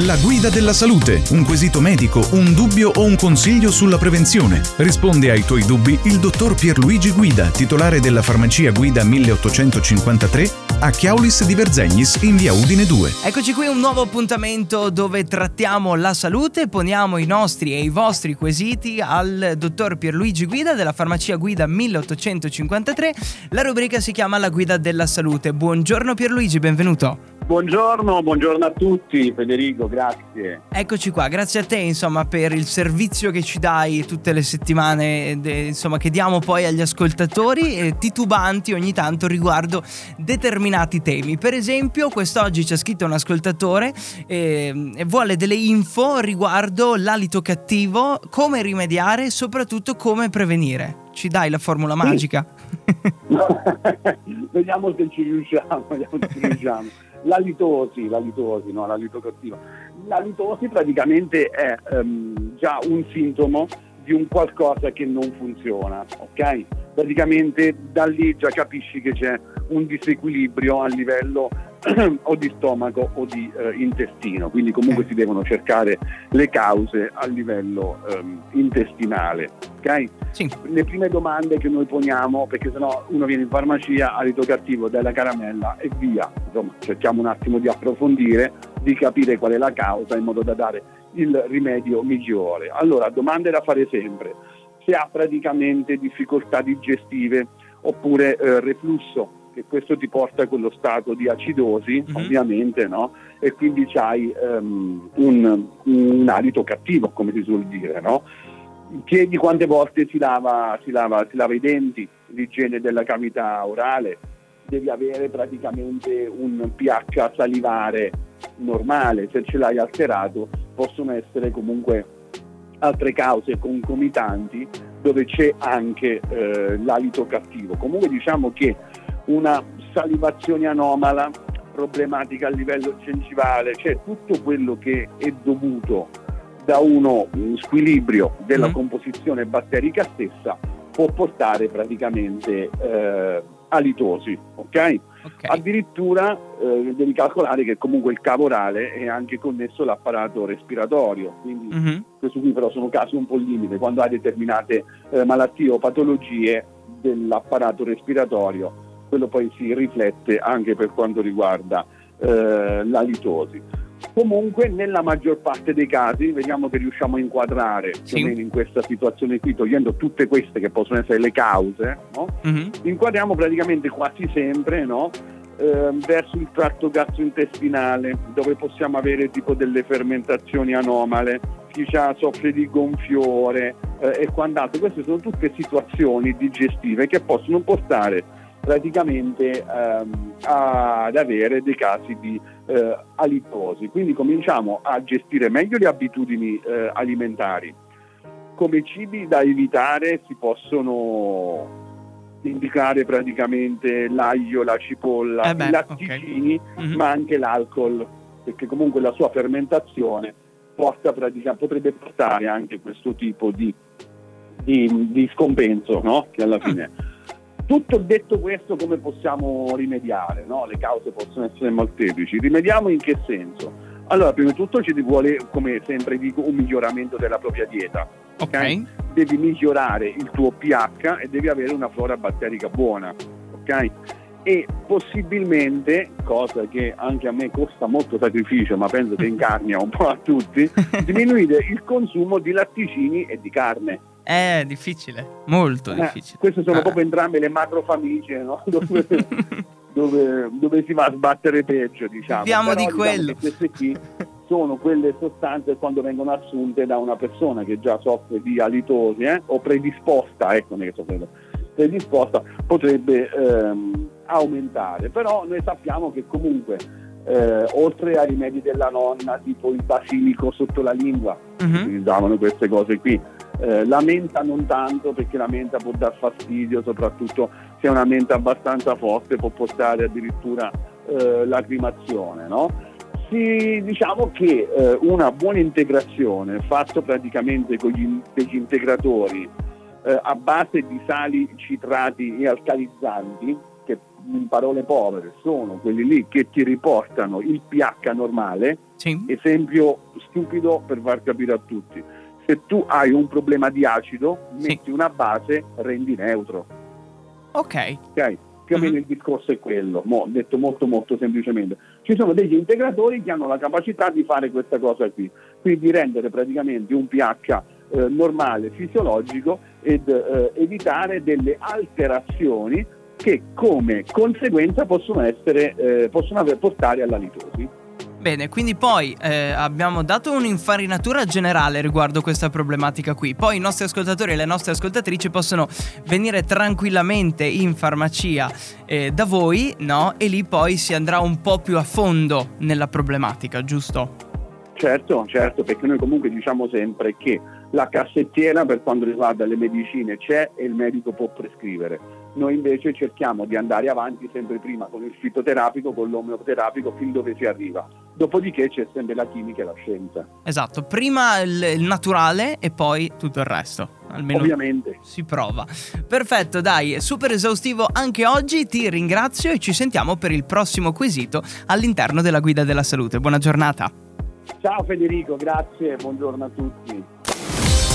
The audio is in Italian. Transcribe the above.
La guida della salute, un quesito medico, un dubbio o un consiglio sulla prevenzione. Risponde ai tuoi dubbi il dottor Pierluigi Guida, titolare della farmacia Guida 1853 a Chiaulis di Verzegnis in via Udine 2. Eccoci qui un nuovo appuntamento dove trattiamo la salute, poniamo i nostri e i vostri quesiti al dottor Pierluigi Guida della farmacia Guida 1853. La rubrica si chiama La guida della salute. Buongiorno Pierluigi, benvenuto. Buongiorno, buongiorno a tutti Federico, grazie. Eccoci qua, grazie a te insomma per il servizio che ci dai tutte le settimane, insomma che diamo poi agli ascoltatori eh, titubanti ogni tanto riguardo determinati temi. Per esempio quest'oggi ci ha scritto un ascoltatore eh, e vuole delle info riguardo l'alito cattivo, come rimediare e soprattutto come prevenire. Ci dai la formula magica? vediamo se ci riusciamo, vediamo se ci riusciamo. La litosi, la litosi, no, la litocattiva. La litosi praticamente è um, già un sintomo di un qualcosa che non funziona, ok? Praticamente da lì già capisci che c'è un disequilibrio a livello o di stomaco o di eh, intestino, quindi comunque okay. si devono cercare le cause a livello ehm, intestinale. Okay? Sì. Le prime domande che noi poniamo, perché sennò uno viene in farmacia, alito cattivo della caramella e via, insomma cerchiamo un attimo di approfondire, di capire qual è la causa in modo da dare il rimedio migliore. Allora, domande da fare sempre, se ha praticamente difficoltà digestive oppure eh, reflusso che questo ti porta a quello stato di acidosi, mm-hmm. ovviamente, no? E quindi hai um, un, un, alito cattivo, come si suol dire, no? Chiedi quante volte si lava, si, lava, si lava i denti, l'igiene della cavità orale, devi avere praticamente un pH salivare normale, se ce l'hai alterato possono essere comunque altre cause concomitanti dove c'è anche eh, l'alito cattivo. Comunque diciamo che una salivazione anomala, problematica a livello gengivale, cioè tutto quello che è dovuto da uno squilibrio della mm. composizione batterica stessa può portare praticamente eh, a litosi, ok? Okay. Addirittura eh, devi calcolare che comunque il cavo orale è anche connesso all'apparato respiratorio, quindi mm-hmm. questo qui però sono casi un po' limite, quando hai determinate eh, malattie o patologie dell'apparato respiratorio quello poi si riflette anche per quanto riguarda eh, la litosi. Comunque nella maggior parte dei casi vediamo che riusciamo a inquadrare sì. più o meno in questa situazione qui, togliendo tutte queste che possono essere le cause, no? mm-hmm. inquadriamo praticamente quasi sempre no? eh, verso il tratto gastrointestinale dove possiamo avere tipo delle fermentazioni anomale, chi soffre di gonfiore eh, e quant'altro. Queste sono tutte situazioni digestive che possono portare praticamente ehm, ad avere dei casi di eh, alitosi. Quindi cominciamo a gestire meglio le abitudini eh, alimentari. Come cibi da evitare si possono indicare praticamente l'aglio, la cipolla, eh beh, i latticini, okay. mm-hmm. ma anche l'alcol, perché comunque la sua fermentazione porta potrebbe portare anche questo tipo di, di, di scompenso, no? che alla fine... Mm tutto detto questo, come possiamo rimediare? No? Le cause possono essere molteplici. Rimediamo in che senso? Allora, prima di tutto ci vuole, come sempre dico, un miglioramento della propria dieta. Ok. okay? Devi migliorare il tuo pH e devi avere una flora batterica buona. Ok? E possibilmente, cosa che anche a me costa molto sacrificio, ma penso che incarnia un po' a tutti, diminuire il consumo di latticini e di carne. È difficile, molto eh, difficile. Queste sono ah. proprio entrambe le macrofamiglie, no? dove, dove, dove, si va a sbattere peggio, diciamo. Abbiamo di diciamo quello. queste qui sono quelle sostanze quando vengono assunte da una persona che già soffre di alitosi eh, o predisposta, ecco, che so predisposta, potrebbe ehm, aumentare. Però noi sappiamo che comunque eh, oltre ai rimedi della nonna, tipo il basilico sotto la lingua, uh-huh. utilizzavano queste cose qui, eh, la menta non tanto perché la menta può dar fastidio, soprattutto se è una menta abbastanza forte può portare addirittura eh, lacrimazione. No? Si, diciamo che eh, una buona integrazione fatta praticamente con gli, degli integratori eh, a base di sali citrati e alcalizzanti, che in parole povere, sono quelli lì che ti riportano il pH normale. Sì. Esempio stupido per far capire a tutti. Se tu hai un problema di acido, Sì. metti una base, rendi neutro. Ok. Ok? Più o meno Mhm. il discorso è quello, mo, detto molto molto semplicemente. Ci sono degli integratori che hanno la capacità di fare questa cosa qui, quindi rendere praticamente un pH eh, normale, fisiologico ed eh, evitare delle alterazioni che come conseguenza possono, essere, eh, possono portare alla litosi. Bene, quindi poi eh, abbiamo dato un'infarinatura generale riguardo questa problematica qui. Poi i nostri ascoltatori e le nostre ascoltatrici possono venire tranquillamente in farmacia eh, da voi, no? E lì poi si andrà un po' più a fondo nella problematica, giusto? Certo, certo, perché noi comunque diciamo sempre che la cassettiera per quanto riguarda le medicine c'è e il medico può prescrivere. Noi invece cerchiamo di andare avanti sempre prima con il fitoterapico, con l'omeoterapico, fin dove si arriva. Dopodiché c'è sempre la chimica e la scienza. Esatto, prima il, naturale e poi tutto il resto. Almeno Ovviamente. si prova. Perfetto, dai, super esaustivo anche oggi. Ti ringrazio e ci sentiamo per il prossimo quesito all'interno della guida della salute. Buona giornata. Ciao Federico, grazie, buongiorno a tutti.